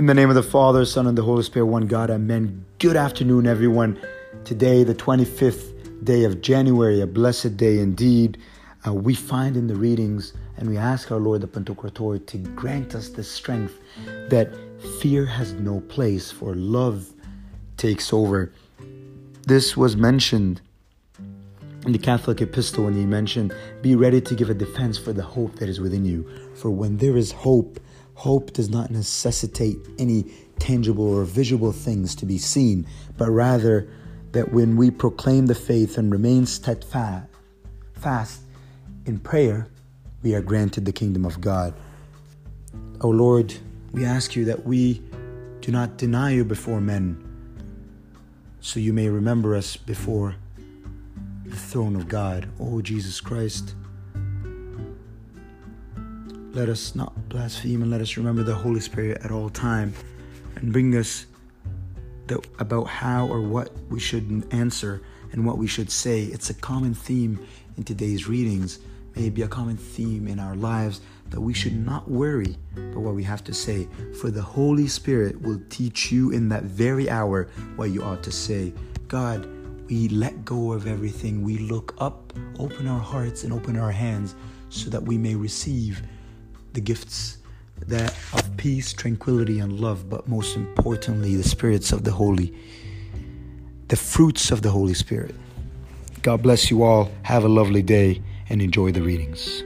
In the name of the Father, Son, and the Holy Spirit, one God, amen. Good afternoon, everyone. Today, the 25th day of January, a blessed day indeed. Uh, we find in the readings and we ask our Lord the Pantocrator to grant us the strength that fear has no place, for love takes over. This was mentioned in the Catholic epistle when he mentioned, Be ready to give a defense for the hope that is within you. For when there is hope, hope does not necessitate any tangible or visible things to be seen, but rather that when we proclaim the faith and remain steadfast fast in prayer, we are granted the kingdom of God. O oh Lord, we ask you that we do not deny you before men, so you may remember us before the throne of God. O oh, Jesus Christ, let us not blaspheme and let us remember the Holy Spirit at all time and bring us the, about how or what we should answer and what we should say. It's a common theme in today's readings, maybe a common theme in our lives that we should not worry about what we have to say, for the Holy Spirit will teach you in that very hour what you ought to say. God, we let go of everything. We look up, open our hearts, and open our hands so that we may receive the gifts that of peace, tranquility, and love, but most importantly, the spirits of the Holy, the fruits of the Holy Spirit. God bless you all. Have a lovely day and enjoy the readings.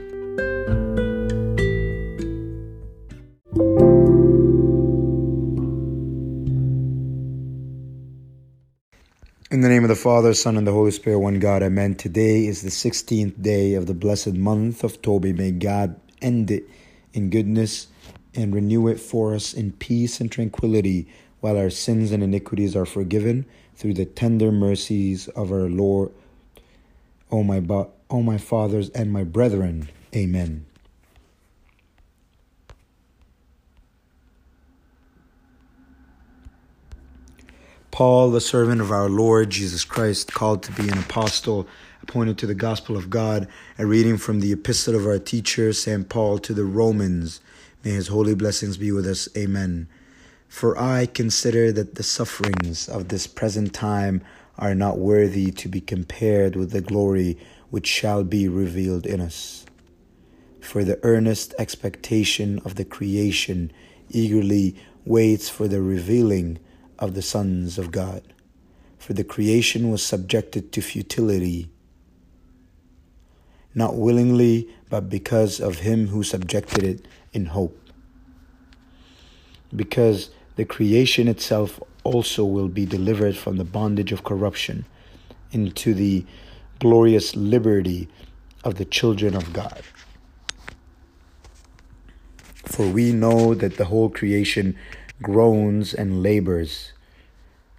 In the name of the Father, Son, and the Holy Spirit, one God, Amen. Today is the 16th day of the blessed month of Tobi. May God end it in goodness and renew it for us in peace and tranquility, while our sins and iniquities are forgiven through the tender mercies of our Lord. O my, bo- o my fathers and my brethren. Amen. Paul, the servant of our Lord Jesus Christ, called to be an apostle, appointed to the gospel of God, a reading from the epistle of our teacher, St. Paul, to the Romans. May his holy blessings be with us. Amen. For I consider that the sufferings of this present time are not worthy to be compared with the glory which shall be revealed in us. For the earnest expectation of the creation eagerly waits for the revealing of the sons of God. For the creation was subjected to futility, not willingly, but because of him who subjected it in hope. Because the creation itself also will be delivered from the bondage of corruption into the glorious liberty of the children of God. For we know that the whole creation groans and labors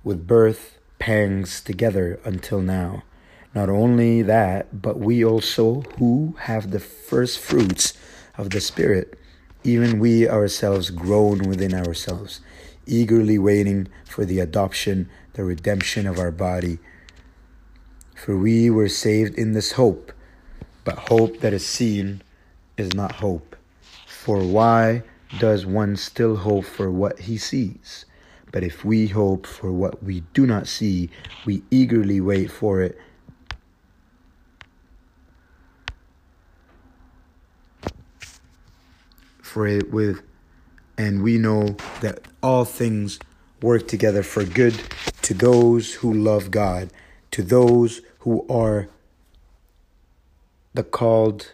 with birth pangs together until now. Not only that, but we also who have the first fruits of the Spirit, even we ourselves groan within ourselves, eagerly waiting for the adoption, the redemption of our body. For we were saved in this hope, but hope that is seen is not hope. For why does one still hope for what he sees? But if we hope for what we do not see, we eagerly wait for it. It with, and we know that all things work together for good to those who love God, to those who are the called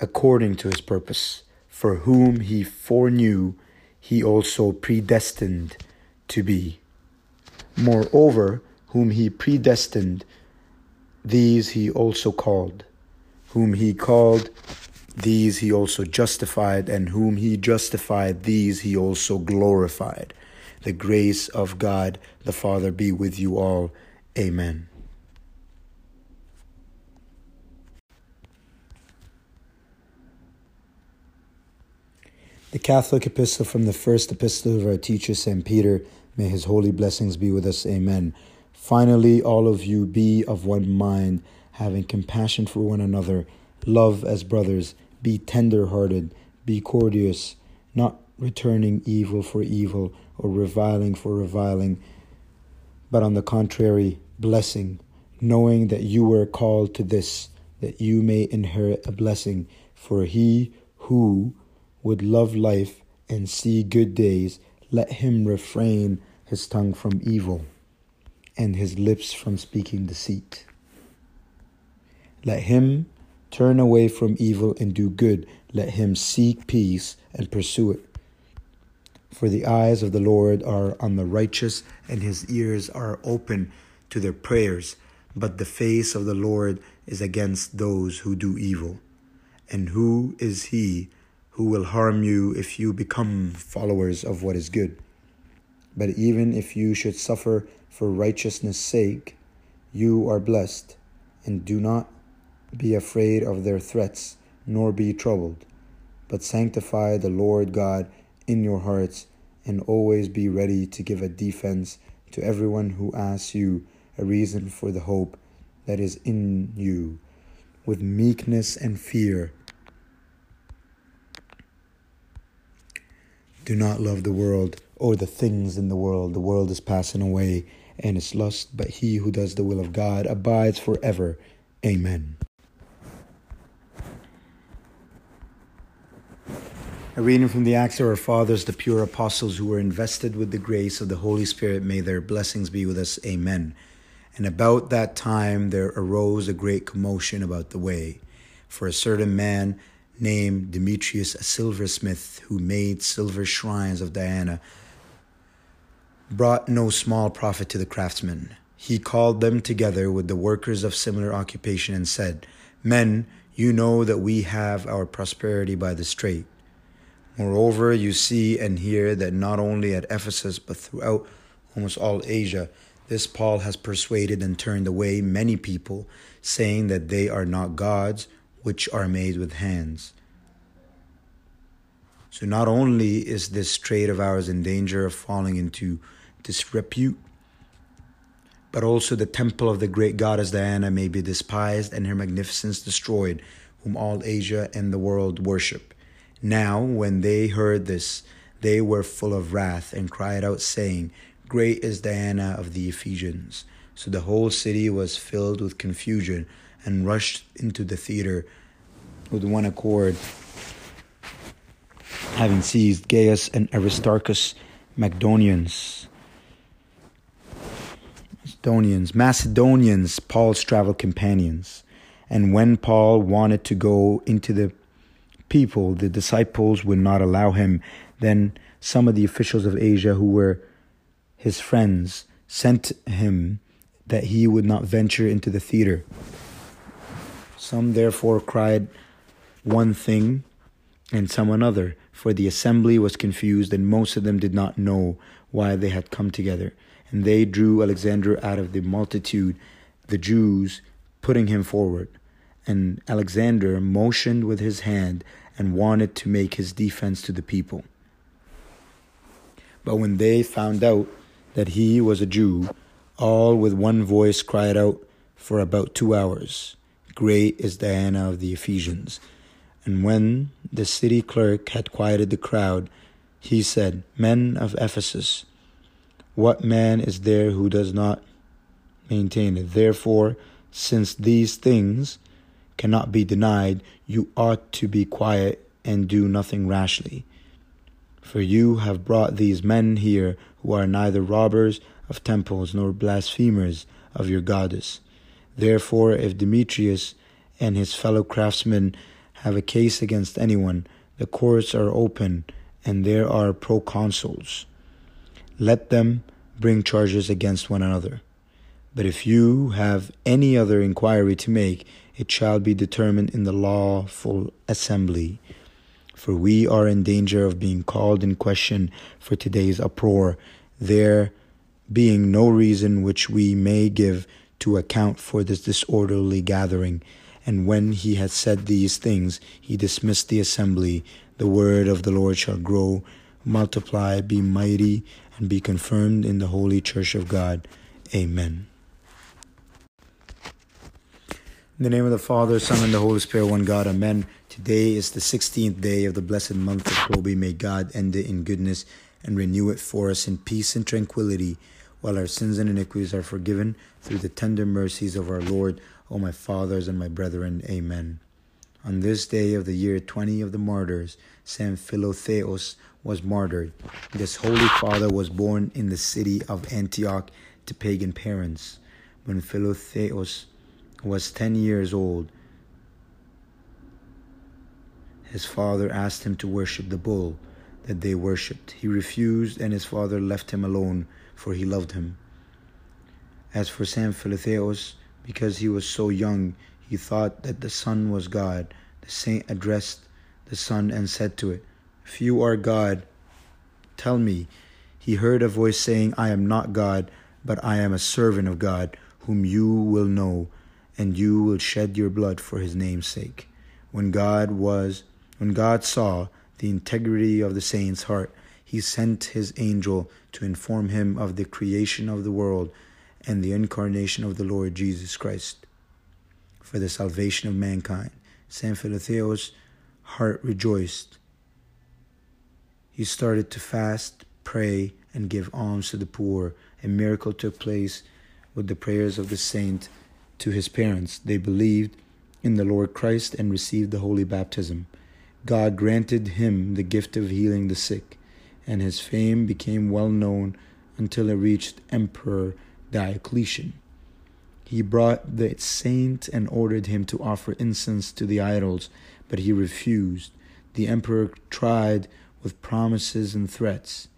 according to his purpose for whom he foreknew, he also predestined to be. Moreover, whom he predestined, these he also called. Whom he called, these he also justified, and whom he justified, these he also glorified. The grace of God the Father be with you all. Amen. The Catholic Epistle from the first epistle of our teacher, St. Peter. May his holy blessings be with us. Amen. Finally, all of you be of one mind, having compassion for one another, love as brothers, be tender hearted, be courteous, not returning evil for evil or reviling for reviling, but on the contrary, blessing, knowing that you were called to this, that you may inherit a blessing. For he who would love life and see good days, let him refrain his tongue from evil and his lips from speaking deceit. Let him turn away from evil and do good. Let him seek peace and pursue it. For the eyes of the Lord are on the righteous, and his ears are open to their prayers. But the face of the Lord is against those who do evil. And who is he who will harm you if you become followers of what is good? But even if you should suffer for righteousness' sake, you are blessed, and do not be afraid of their threats, nor be troubled, but sanctify the Lord God in your hearts, and always be ready to give a defense to everyone who asks you a reason for the hope that is in you, with meekness and fear. Do not love the world or the things in the world. The world is passing away and its lust, but he who does the will of God abides forever. Amen. A reading from the Acts of our fathers, the pure apostles who were invested with the grace of the Holy Spirit. May their blessings be with us. Amen. And about that time there arose a great commotion about the way. For a certain man named Demetrius, a silversmith, who made silver shrines of Diana, brought no small profit to the craftsmen. He called them together with the workers of similar occupation and said, Men, you know that we have our prosperity by the strait. Moreover, you see and hear that not only at Ephesus, but throughout almost all Asia, this Paul has persuaded and turned away many people, saying that they are not gods which are made with hands. So, not only is this trade of ours in danger of falling into disrepute, but also the temple of the great goddess Diana may be despised and her magnificence destroyed, whom all Asia and the world worship. Now, when they heard this, they were full of wrath and cried out, saying, Great is Diana of the Ephesians. So the whole city was filled with confusion and rushed into the theater with one accord, having seized Gaius and Aristarchus, Macedonians. Macedonians, Macedonians, Paul's travel companions. And when Paul wanted to go into the people, the disciples would not allow him. Then some of the officials of Asia who were his friends sent him that he would not venture into the theater. Some therefore cried one thing and some another, for the assembly was confused, and most of them did not know why they had come together. And they drew Alexander out of the multitude, the Jews, putting him forward. And Alexander motioned with his hand and wanted to make his defense to the people. But when they found out that he was a Jew, all with one voice cried out for about two hours, Great is Diana of the Ephesians. And when the city clerk had quieted the crowd, he said, Men of Ephesus, what man is there who does not maintain it? Therefore, since these things cannot be denied, you ought to be quiet and do nothing rashly. For you have brought these men here who are neither robbers of temples nor blasphemers of your goddess. Therefore, if Demetrius and his fellow craftsmen have a case against anyone, the courts are open and there are proconsuls. Let them bring charges against one another. But if you have any other inquiry to make, it shall be determined in the lawful assembly. For we are in danger of being called in question for today's uproar, there being no reason which we may give to account for this disorderly gathering. And when he had said these things, he dismissed the assembly. The word of the Lord shall grow, multiply, be mighty, and be confirmed in the holy church of God. Amen. In the name of the Father, Son, and the Holy Spirit, one God, Amen. Today is the 16th day of the blessed month of Tobi. May God end it in goodness and renew it for us in peace and tranquility, while our sins and iniquities are forgiven through the tender mercies of our Lord, O my fathers and my brethren. Amen. On this day of the year 20 of the martyrs, Saint Philotheos was martyred. This holy father was born in the city of Antioch to pagan parents. When Philotheos was 10 years old, his father asked him to worship the bull that they worshipped. He refused, and his father left him alone, for he loved him. As for Saint Philotheos, because he was so young, he thought that the sun was God. The saint addressed the sun and said to it, If you are God, tell me. He heard a voice saying, I am not God, but I am a servant of God, whom you will know and you will shed your blood for his name's sake. When God was when God saw the integrity of the saint's heart, he sent his angel to inform him of the creation of the world and the incarnation of the Lord Jesus Christ for the salvation of mankind. Saint Philotheos' heart rejoiced. He started to fast, pray, and give alms to the poor. A miracle took place with the prayers of the saint to his parents. They believed in the Lord Christ and received the holy baptism. God granted him the gift of healing the sick, and his fame became well known until it reached Emperor Diocletian. He brought the saint and ordered him to offer incense to the idols, but he refused. The emperor tried with promises and threats.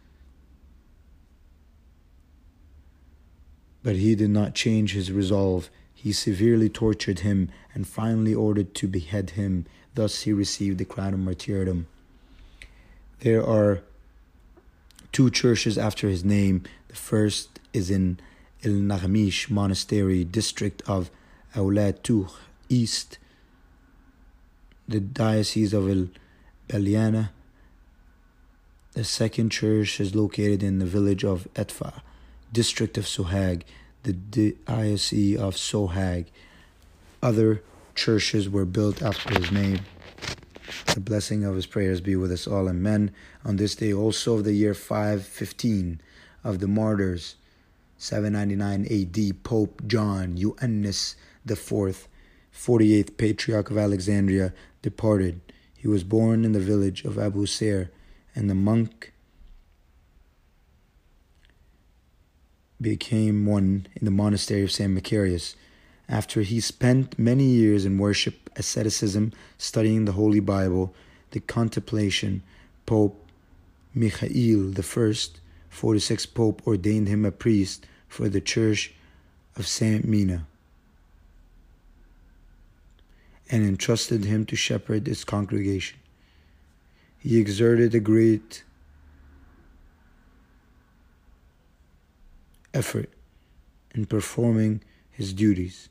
But he did not change his resolve. He severely tortured him and finally ordered to behead him. Thus, he received the crown of martyrdom. There are two churches after his name. The first is in El Naghmish Monastery, district of Awlad Touh, East, the Diocese of El Beliana. The second church is located in the village of Etfa, district of Sohag the Diocese of Sohag. Other churches were built after his name. The blessing of his prayers be with us all. Amen. On this day also of the year 515 of the martyrs, 799 AD, Pope John Ioannis IV, 48th Patriarch of Alexandria, departed. He was born in the village of Abu and the monk became one in the monastery of St. Macarius. After he spent many years in worship, asceticism, studying the Holy Bible, the contemplation, Pope Michael I, 46 Pope, ordained him a priest for the Church of Saint Mina and entrusted him to shepherd its congregation. He exerted a great effort in performing his duties.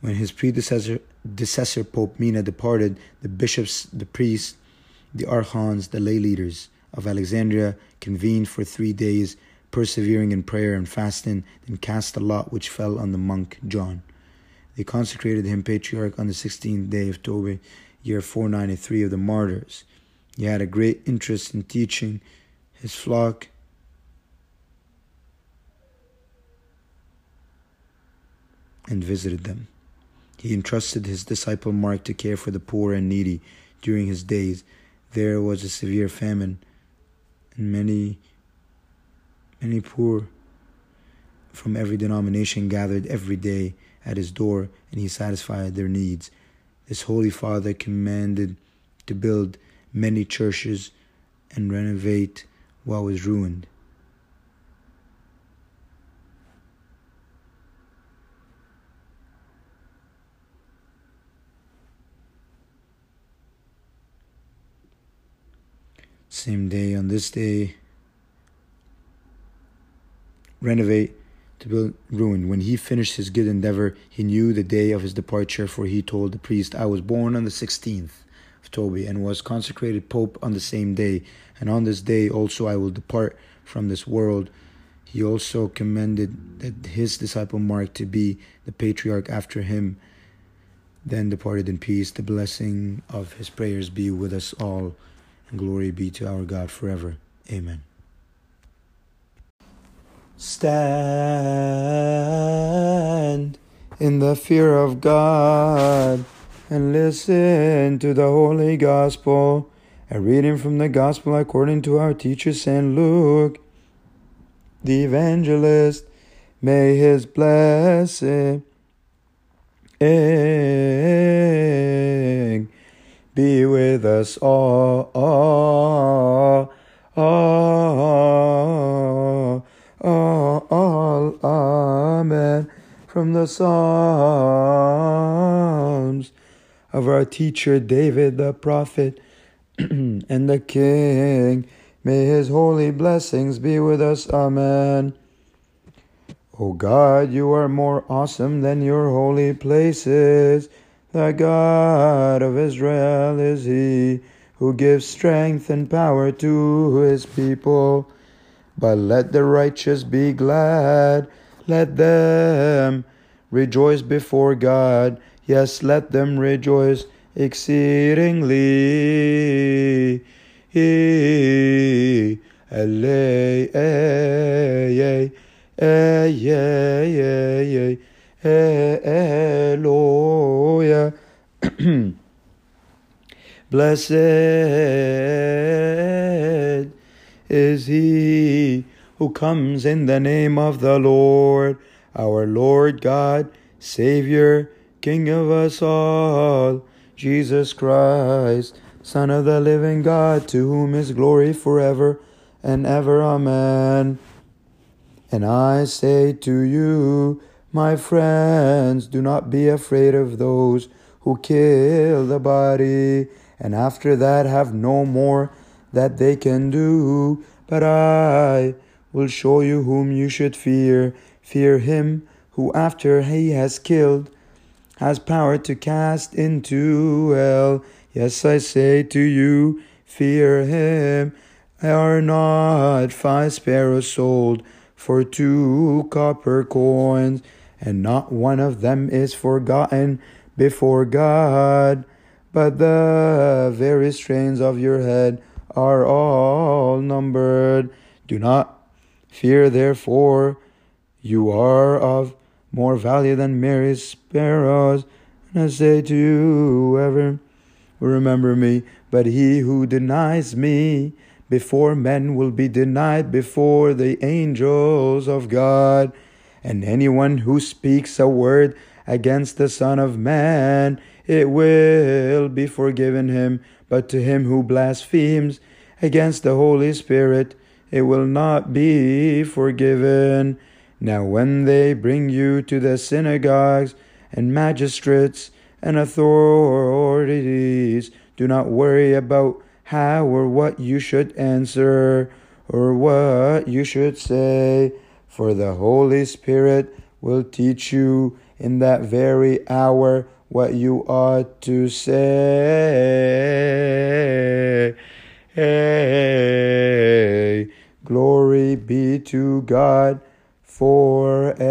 When his predecessor predecessor Pope Mina departed, the bishops, the priests, the archons, the lay leaders of Alexandria convened for three days, persevering in prayer and fasting, then cast a lot which fell on the monk John. They consecrated him patriarch on the sixteenth day of Tobi year 493 of the martyrs. He had a great interest in teaching his flock and visited them. He entrusted his disciple Mark to care for the poor and needy during his days. There was a severe famine, and many, many poor from every denomination gathered every day at his door, and he satisfied their needs. His Holy Father commanded to build many churches and renovate what was ruined. Same day, on this day, renovate to build ruin. When he finished his good endeavor, he knew the day of his departure, for he told the priest, I was born on the 16th of Tobi and was consecrated pope on the same day, and on this day also I will depart from this world. He also commended that his disciple Mark to be the patriarch after him, then departed in peace. The blessing of his prayers be with us all, and glory be to our God forever. Amen. Stand in the fear of God and listen to the Holy Gospel. A reading from the Gospel according to our teacher St. Luke, the evangelist. May his blessing be with us all. all, all, all. Amen. From the Psalms of our teacher David the prophet and the King. May his holy blessings be with us. Amen. O God, you are more awesome than your holy places. The God of Israel is he who gives strength and power to his people. But let the righteous be glad, let them rejoice before God. Yes, let them rejoice exceedingly. Hallelujah. Blessed is he who comes in the name of the Lord, our Lord God, Savior, King of us all, Jesus Christ, Son of the living God, to whom is glory forever and ever. Amen. And I say to you, my friends, do not be afraid of those who kill the body, and after that have no more that they can do. But I will show you whom you should fear. Fear him who, after he has killed, has power to cast into hell. Yes, I say to you, fear him. Are not five sparrows sold for two copper coins? and not one of them is forgotten before God. But the very strains of your head are all numbered. Do not fear, therefore, you are of more value than many sparrows. And I say to you, whoever will remember me, but he who denies me before men will be denied before the angels of God. And anyone who speaks a word against the Son of Man, it will be forgiven him. But to him who blasphemes against the Holy Spirit, it will not be forgiven. Now, when they bring you to the synagogues and magistrates and authorities, do not worry about how or what you should answer or what you should say for the Holy Spirit will teach you in that very hour what you ought to say. Glory be to God forever.